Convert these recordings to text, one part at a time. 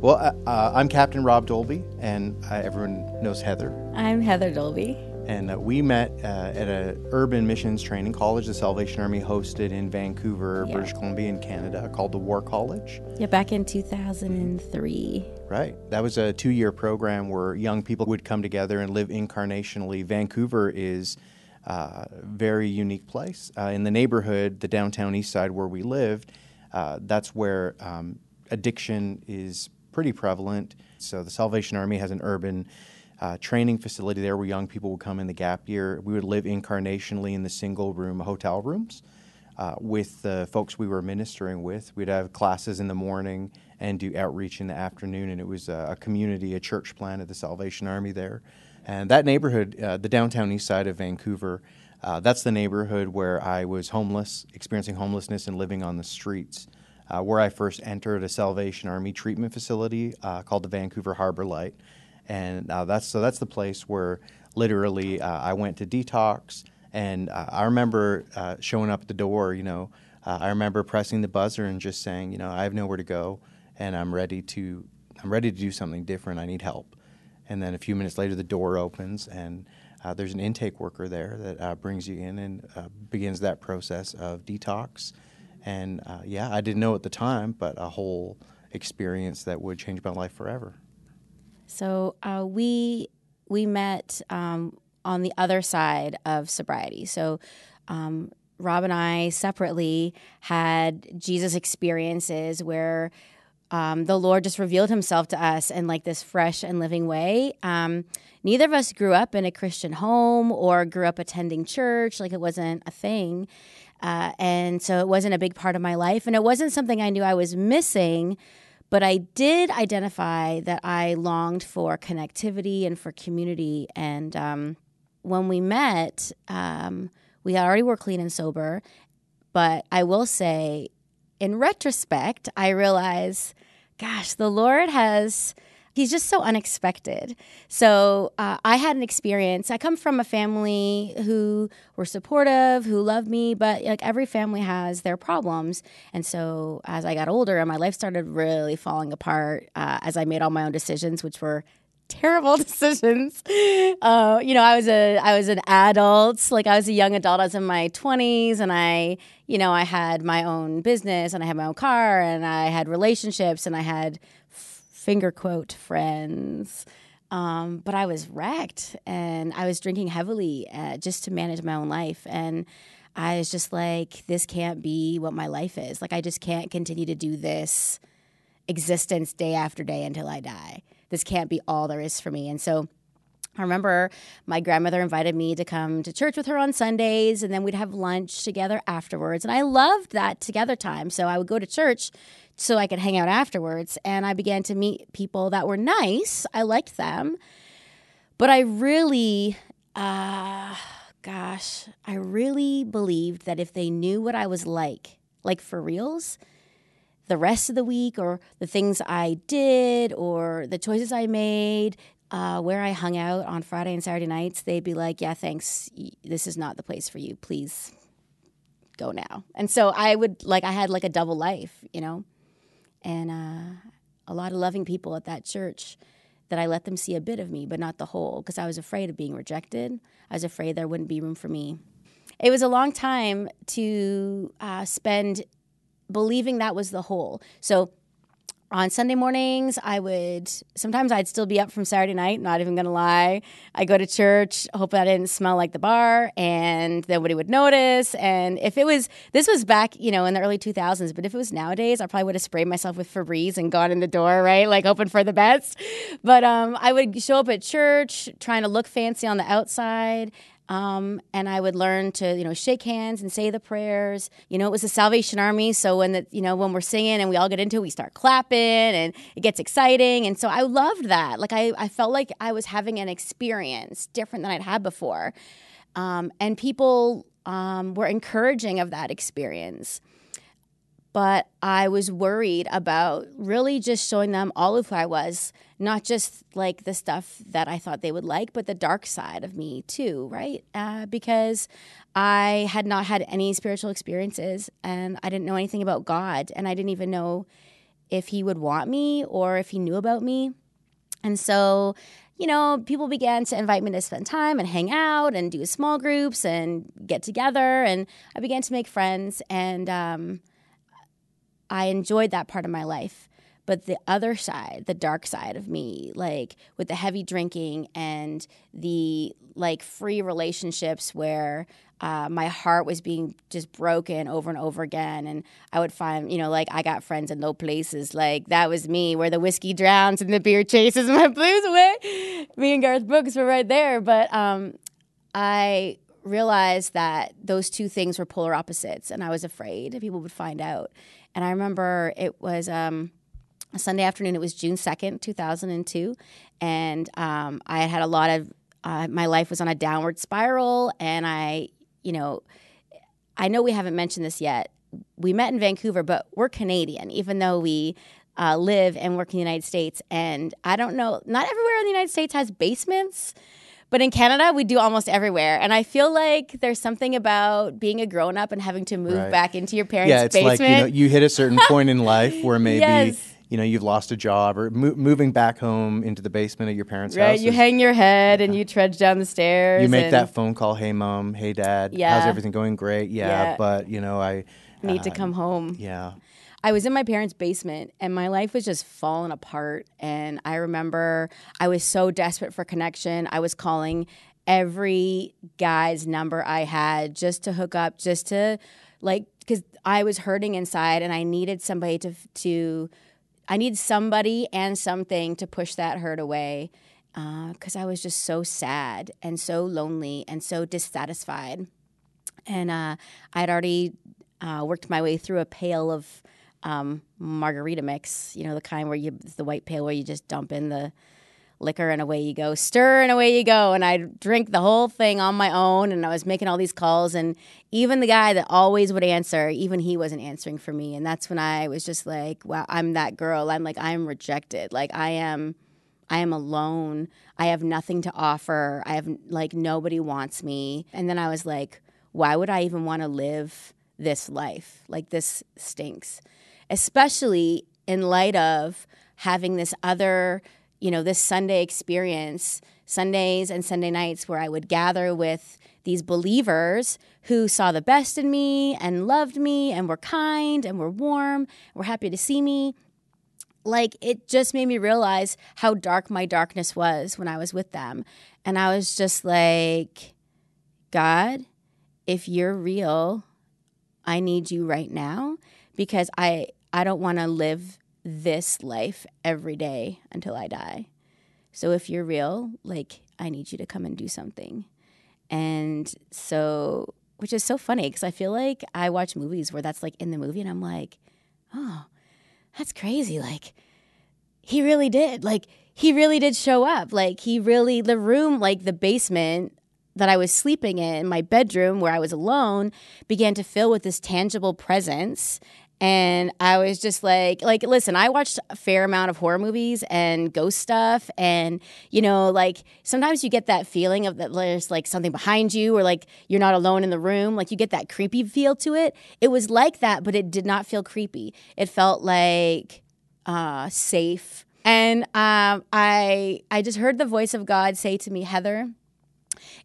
Well, uh, uh, I'm Captain Rob Dolby, and uh, everyone knows Heather. I'm Heather Dolby. And uh, we met uh, at an urban missions training college the Salvation Army hosted in Vancouver, Yeah. British Columbia, in Canada, called the War College. Yeah, back in 2003. Right. That was a two year program where young people would come together and live incarnationally. Vancouver is uh, a very unique place. Uh, in the neighborhood, the downtown east side where we lived, uh, that's where um, addiction is pretty prevalent. So the Salvation Army has an urban uh, training facility there where young people would come in the gap year. We would live incarnationally in the single room hotel rooms uh, with the folks we were ministering with. We'd have classes in the morning and do outreach in the afternoon, and it was a, a community, a church plant of the Salvation Army there. And that neighborhood, uh, the downtown east side of Vancouver, uh, that's the neighborhood where I was homeless, experiencing homelessness and living on the streets. Uh, where I first entered a Salvation Army treatment facility uh, called the Vancouver Harbor Light, and uh, that's so that's the place where literally uh, I went to detox, and uh, I remember showing up at the door. You know, I remember pressing the buzzer and just saying, you know, I have nowhere to go, and I'm ready to I'm ready to do something different. I need help. And then a few minutes later, the door opens, and uh, there's an intake worker there that uh, brings you in and uh, begins that process of detox. And uh, yeah, I didn't know at the time, but a whole experience that would change my life forever. So uh, we we met um, on the other side of sobriety. So um, Rob and I separately had Jesus experiences where um, the Lord just revealed Himself to us in like this fresh and living way. Um, neither of us grew up in a Christian home or grew up attending church; like it wasn't a thing. Uh, and so it wasn't a big part of my life, and it wasn't something I knew I was missing. But I did identify that I longed for connectivity and for community. And um, when we met, um, we already were clean and sober. But I will say, in retrospect, I realize, gosh, the Lord has. He's just so unexpected. So uh, I had an experience. I come from a family who were supportive, who loved me, but like every family has their problems. And so as I got older and my life started really falling apart, uh, as I made all my own decisions, which were terrible decisions. Uh, you know, I was a I was an adult, like I was a young adult. I was in my twenties, and I, you know, I had my own business, and I had my own car, and I had relationships, and I had finger quote friends. Um, but I was wrecked, and I was drinking heavily uh, just to manage my own life, and. I was just like, this can't be what my life is. Like, I just can't continue to do this existence day after day until I die. This can't be all there is for me. And so I remember my grandmother invited me to come to church with her on Sundays, and then we'd have lunch together afterwards. And I loved that together time. So I would go to church so I could hang out afterwards. And I began to meet people that were nice. I liked them. But I really, uh, gosh, I really believed that if they knew what I was like, like for reals, the rest of the week or the things I did or the choices I made, uh, where I hung out on Friday and Saturday nights, they'd be like, yeah, thanks. This is not the place for you. Please go now. And so I would, like, I had like a double life, you know? And uh, a lot of loving people at that church that I let them see a bit of me, but not the whole, because I was afraid of being rejected. I was afraid there wouldn't be room for me. It was a long time to uh, spend believing that was the whole. So on Sunday mornings, I would sometimes I'd still be up from Saturday night, not even gonna lie. I go to church, hope I didn't smell like the bar and nobody would notice. And if it was this was back, you know, in the early 2000s, but if it was nowadays, I probably would have sprayed myself with Febreze and gone in the door, right? Like hoping for the best. But um, I would show up at church trying to look fancy on the outside. Um, and I would learn to, you know, shake hands and say the prayers. You know, it was the Salvation Army, so when the, you know, when we're singing and we all get into it, we start clapping and it gets exciting. And so I loved that. Like I, I felt like I was having an experience different than I'd had before, um, and people um, were encouraging of that experience. But I was worried about really just showing them all of who I was, not just like the stuff that I thought they would like, but the dark side of me too, right? Uh, because I had not had any spiritual experiences and I didn't know anything about God and I didn't even know if he would want me or if he knew about me. And so, you know, people began to invite me to spend time and hang out and do small groups and get together. And I began to make friends. And um, I enjoyed that part of my life. But the other side, the dark side of me, like with the heavy drinking and the like free relationships where uh, my heart was being just broken over and over again. And I would find, you know, like I got friends in low places. Like that was me, where the whiskey drowns and the beer chases my blues away. Me and Garth Brooks were right there. But um, I realized that those two things were polar opposites, and I was afraid people would find out. And I remember it was. Um, a Sunday afternoon. It was June 2nd, 2002. And um, I had had a lot of, uh, my life was on a downward spiral. And I, you know, I know we haven't mentioned this yet. We met in Vancouver, but we're Canadian, even though we uh, live and work in the United States. And I don't know, not everywhere in the United States has basements. But in Canada, we do almost everywhere. And I feel like there's something about being a grown up and having to move Right. back into your parents' basement. yeah, it's basement. like you know you hit a certain point in life where maybe Yes. you know you've lost a job or mo- moving back home into the basement of your parents' right? house. You is- hang your head and you trudge down the stairs. you make that phone call. Hey, mom. Hey, dad. Yeah. How's everything going? Great. Yeah, Yeah. but you know I need to uh, come home. Yeah. I was in my parents' basement and my life was just falling apart. And I remember I was so desperate for connection. I was calling every guy's number I had just to hook up, just to like, because I was hurting inside and I needed somebody to, to, I need somebody and something to push that hurt away. Because I was just so sad and so lonely and so dissatisfied. And uh, I had already uh, worked my way through a pail of um, margarita mix, you know, the kind where you, the white pail where you just dump in the liquor and away you go, stir and away you go. And I drink the whole thing on my own. And I was making all these calls. And even the guy that always would answer, even he wasn't answering for me. And that's when I was just like, wow, I'm that girl. I'm like, I'm rejected. Like, I am. I am alone. I have nothing to offer. I have like nobody wants me. And then I was like, why would I even want to live this life? Like this stinks. Especially in light of having this other, you know, this Sunday experience, Sundays and Sunday nights where I would gather with these believers who saw the best in me and loved me and were kind and were warm, were happy to see me like it just made me realize how dark my darkness was when I was with them. And I was just like, God, if you're real, I need you right now because I I don't want to live this life every day until I die. So if you're real, like I need you to come and do something. And so which is so funny because I feel like I watch movies where that's like in the movie and I'm like, "Oh, that's crazy. Like, he really did. Like, he really did show up. Like, he really, the room, like the basement that I was sleeping in, my bedroom where I was alone, began to fill with this tangible presence. And I was just like, like, listen, I watched a fair amount of horror movies and ghost stuff. And, you know, like sometimes you get that feeling of that there's like something behind you or like you're not alone in the room. Like you get that creepy feel to it. It was like that, but it did not feel creepy. It felt like uh, safe. And um, I, I just heard the voice of God say to me, Heather,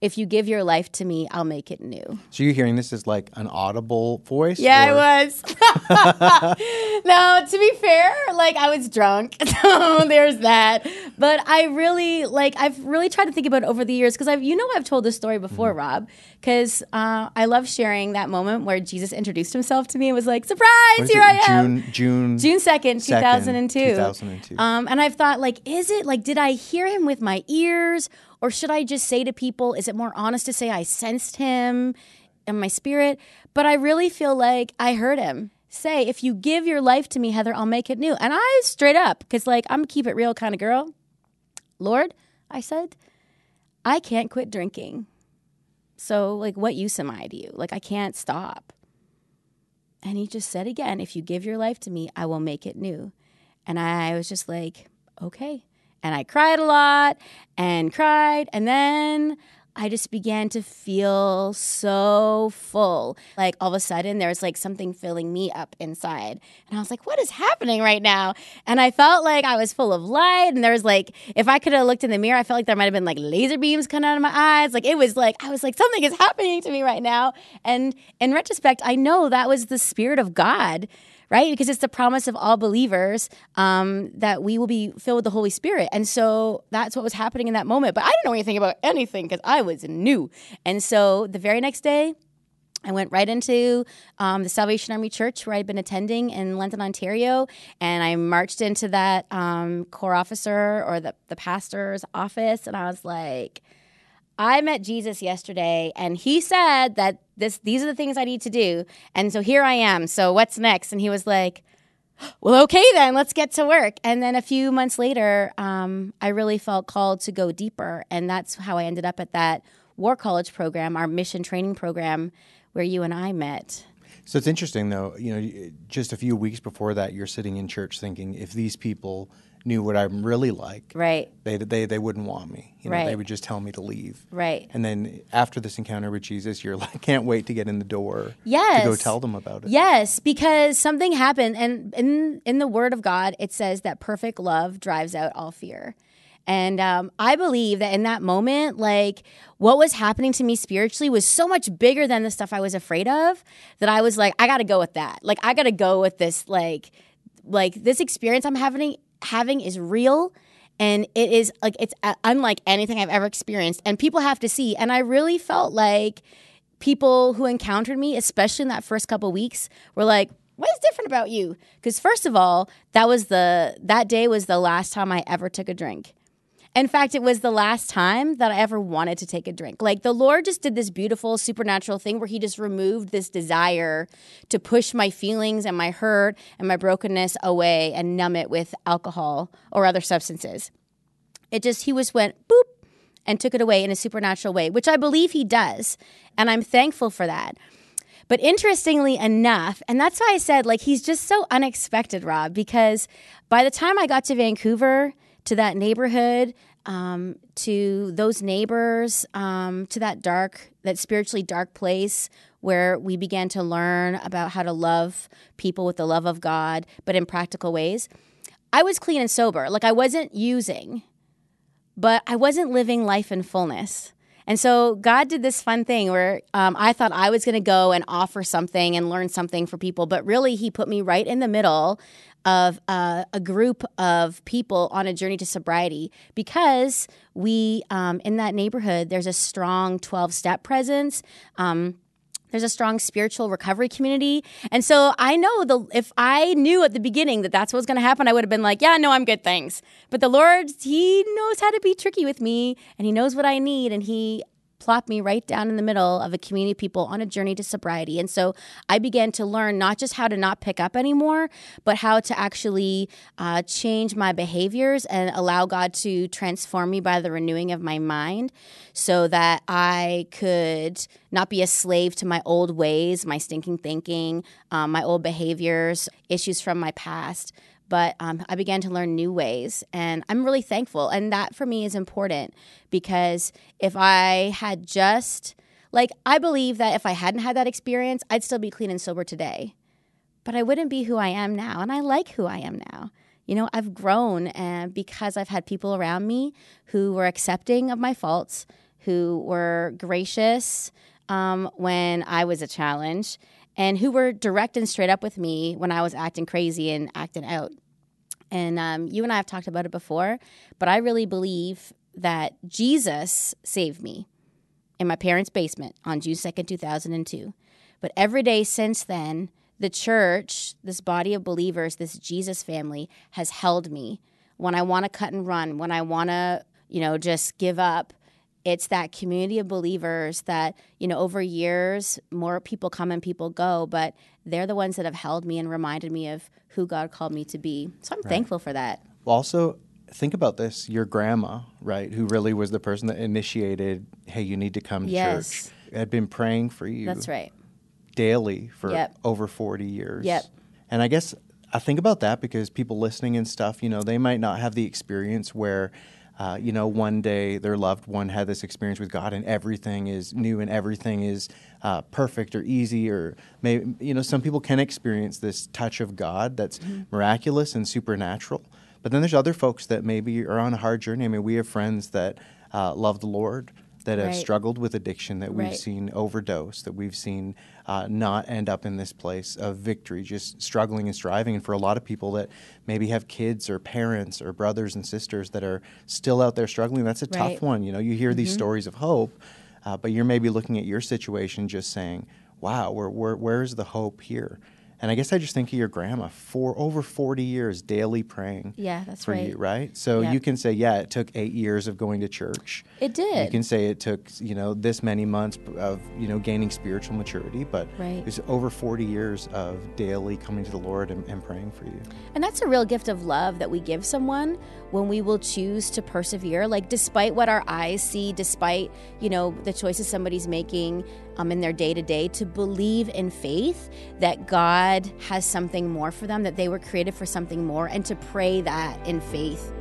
if you give your life to me, I'll make it new. So you're hearing this as like an audible voice? Yeah, or- I was. no, to be fair, like I was drunk. So there's that. But I really like I've really tried to think about it over the years because I've you know I've told this story before, Mm-hmm. Rob, because uh, I love sharing that moment where Jesus introduced himself to me and was like, "Surprise, here it? I am." June June June 2nd, 2002. 2002. Um, and I've thought, like, is it like, did I hear him with my ears? Or should I just say to people, is it more honest to say I sensed him in my spirit? But I really feel like I heard him say, if you give your life to me, Heather, I'll make it new. And I straight up, because like, I'm keep it real kind of girl. Lord, I said, I can't quit drinking. So, like, what use am I to you? Like, I can't stop. And he just said again, if you give your life to me, I will make it new. And I was just like, okay. And I cried a lot and cried. And then I just began to feel so full. Like all of a sudden, there was like something filling me up inside. And I was like, what is happening right now? And I felt like I was full of light. And there was like, if I could have looked in the mirror, I felt like there might have been like laser beams coming out of my eyes. Like it was like, I was like, something is happening to me right now. And in retrospect, I know that was the Spirit of God right? Because it's the promise of all believers um, that we will be filled with the Holy Spirit. And so that's what was happening in that moment. But I didn't know anything about anything because I was new. And so the very next day, I went right into um, the Salvation Army Church where I'd been attending in London, Ontario, and I marched into that um, corps officer or the, the pastor's office, and I was like, I met Jesus yesterday and he said that this these are the things I need to do. And so here I am. So what's next? And he was like, well, okay, then let's get to work. And then a few months later, um, I really felt called to go deeper. And that's how I ended up at that War College program, our mission training program, where you and I met. So it's interesting, though, you know, just a few weeks before that, you're sitting in church thinking, if these people knew what I'm really like, right? They they they wouldn't want me. You know, right. They would just tell me to leave. Right. And then after this encounter with Jesus, you're like, can't wait to get in the door. Yes. To go tell them about it. Yes, because something happened, and in in the Word of God, it says that perfect love drives out all fear. And um, I believe that in that moment, like what was happening to me spiritually was so much bigger than the stuff I was afraid of that I was like, I got to go with that. Like, I got to go with this, like, like this experience I'm having having is real and it is like it's uh, unlike anything I've ever experienced and people have to see and I really felt like people who encountered me especially in that first couple weeks were like what is different about you? Because first of all that was the that day was the last time I ever took a drink in fact, it was the last time that I ever wanted to take a drink. Like the Lord just did this beautiful supernatural thing where He just removed this desire to push my feelings and my hurt and my brokenness away and numb it with alcohol or other substances. It just, He just went boop and took it away in a supernatural way, which I believe He does. And I'm thankful for that. But interestingly enough, and that's why I said, like, he's just so unexpected, Rob, because by the time I got to Vancouver, to that neighborhood, um, to those neighbors, um, to that dark, that spiritually dark place where we began to learn about how to love people with the love of God, but in practical ways. I was clean and sober. Like I wasn't using, but I wasn't living life in fullness. And so God did this fun thing where um, I thought I was going to go and offer something and learn something for people, but really He put me right in the middle of uh, a group of people on a journey to sobriety because we um, in that neighborhood there's a strong 12 step presence. Um, there's a strong spiritual recovery community. And so i know the if i knew at the beginning that that's what was going to happen i would have been like yeah no i'm good thanks. But the lord he knows how to be tricky with me and he knows what i need and he plopped me right down in the middle of a community of people on a journey to sobriety. And so I began to learn not just how to not pick up anymore, but how to actually uh, change my behaviors and allow God to transform me by the renewing of my mind so that I could not be a slave to my old ways, my stinking thinking, um, my old behaviors, issues from my past but um, I began to learn new ways. And I'm really thankful. And that for me is important because if I had just, like, I believe that if I hadn't had that experience, I'd still be clean and sober today. But I wouldn't be who I am now. And I like who I am now. You know, I've grown and because I've had people around me who were accepting of my faults, who were gracious um, when I was a challenge, and who were direct and straight up with me when I was acting crazy and acting out. And um, you and I have talked about it before, but I really believe that Jesus saved me in my parents' basement on June 2nd, 2002. But every day since then, the church, this body of believers, this Jesus family has held me when I want to cut and run, when I want to, you know, just give up it's that community of believers that you know over years more people come and people go but they're the ones that have held me and reminded me of who god called me to be so i'm right. thankful for that well, also think about this your grandma right who really was the person that initiated hey you need to come to yes. church had been praying for you that's right daily for yep. over 40 years yep and i guess i think about that because people listening and stuff you know they might not have the experience where uh, you know, one day their loved one had this experience with God and everything is new and everything is uh, perfect or easy, or maybe, you know, some people can experience this touch of God that's mm-hmm. miraculous and supernatural. But then there's other folks that maybe are on a hard journey. I mean, we have friends that uh, love the Lord, that have right. struggled with addiction, that we've right. seen overdose, that we've seen uh, not end up in this place of victory, just struggling and striving. And for a lot of people that maybe have kids or parents or brothers and sisters that are still out there struggling, that's a right. tough one. You know, you hear mm-hmm. these stories of hope, uh, but you're maybe looking at your situation just saying, wow, where, where, where's the hope here? And I guess I just think of your grandma for over 40 years daily praying. Yeah, that's for right. you, right? So you can say, yeah, it took eight years of going to church. It did. You can say it took, you know, this many months of, you know, gaining spiritual maturity, but right. it was over 40 years of daily coming to the Lord and, and praying for you. And that's a real gift of love that we give someone when we will choose to persevere. Like, despite what our eyes see, despite, you know, the choices somebody's making um, in their day to day, to believe in faith that God has something more for them, that they were created for something more, and to pray that in faith